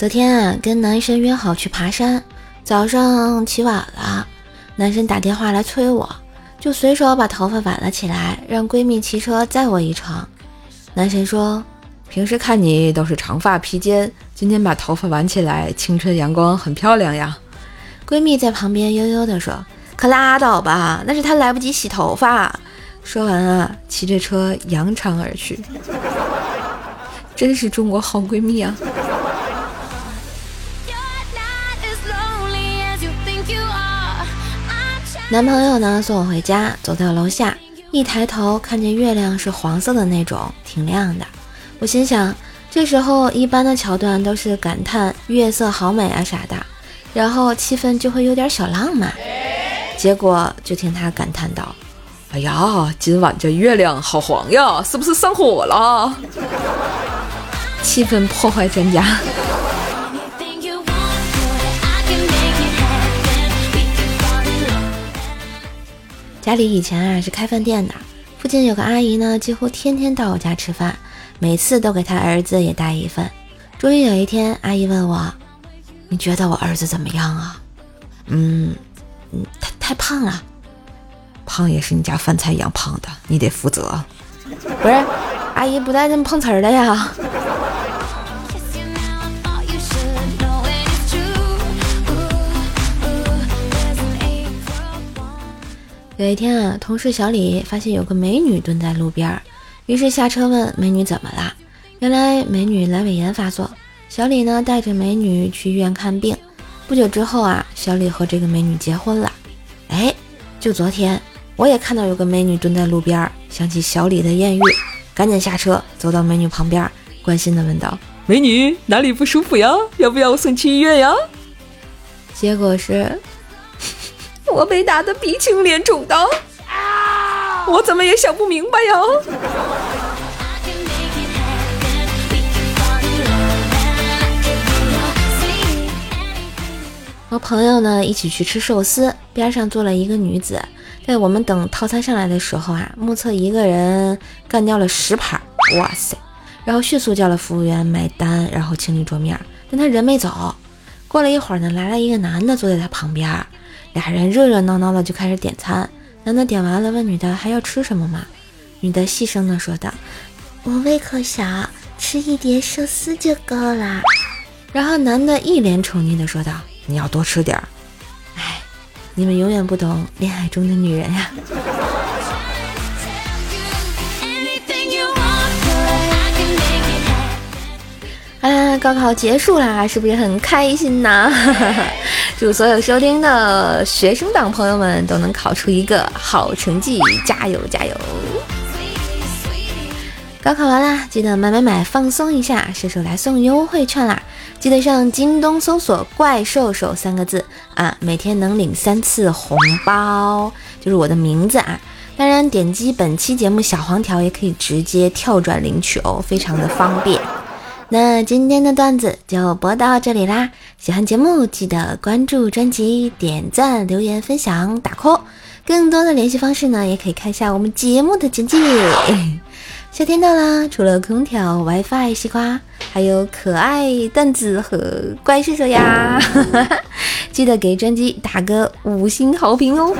昨天啊，跟男神约好去爬山，早上起晚了，男神打电话来催我，就随手把头发挽了起来，让闺蜜骑车载我一程。男神说：“平时看你都是长发披肩，今天把头发挽起来，青春阳光很漂亮呀。”闺蜜在旁边悠悠地说：“可拉倒吧，那是她来不及洗头发。”说完啊，骑着车扬长而去。真是中国好闺蜜啊！男朋友呢送我回家，走到楼下，一抬头看见月亮是黄色的那种，挺亮的。我心想，这时候一般的桥段都是感叹月色好美啊啥的，然后气氛就会有点小浪漫。结果就听他感叹道：“哎呀，今晚这月亮好黄呀，是不是上火了？”气氛破坏专家。家里以前啊是开饭店的，附近有个阿姨呢，几乎天天到我家吃饭，每次都给她儿子也带一份。终于有一天，阿姨问我：“你觉得我儿子怎么样啊？”“嗯，嗯，太太胖了，胖也是你家饭菜养胖的，你得负责。”“不是，阿姨不带这么碰瓷儿的呀。”有一天啊，同事小李发现有个美女蹲在路边，于是下车问美女怎么了。原来美女阑尾炎发作，小李呢带着美女去医院看病。不久之后啊，小李和这个美女结婚了。哎，就昨天我也看到有个美女蹲在路边，想起小李的艳遇，赶紧下车走到美女旁边，关心的问道：“美女哪里不舒服呀？要不要我送去医院呀？”结果是。我被打得鼻青脸肿的，我怎么也想不明白呀。和朋友呢一起去吃寿司，边上坐了一个女子，在我们等套餐上来的时候啊，目测一个人干掉了十盘，哇塞！然后迅速叫了服务员买单，然后清理桌面，但他人没走。过了一会儿呢，来了一个男的坐在他旁边。俩人热热闹闹的就开始点餐，男的点完了问女的还要吃什么吗？女的细声的说道：“我胃口小，吃一碟寿司就够了。”然后男的一脸宠溺的说道：“你要多吃点儿。”哎，你们永远不懂恋爱中的女人呀。啊，高考结束啦，是不是很开心呐？祝所有收听的学生党朋友们都能考出一个好成绩，加油加油！高考完啦，记得买买买，放松一下，射手来送优惠券啦！记得上京东搜索“怪兽手”三个字啊，每天能领三次红包，就是我的名字啊。当然，点击本期节目小黄条也可以直接跳转领取哦，非常的方便。那今天的段子就播到这里啦！喜欢节目记得关注专辑、点赞、留言、分享、打 call。更多的联系方式呢，也可以看一下我们节目的简介。夏天到啦，除了空调、WiFi、西瓜，还有可爱段子和怪兽手呀！记得给专辑打个五星好评哦！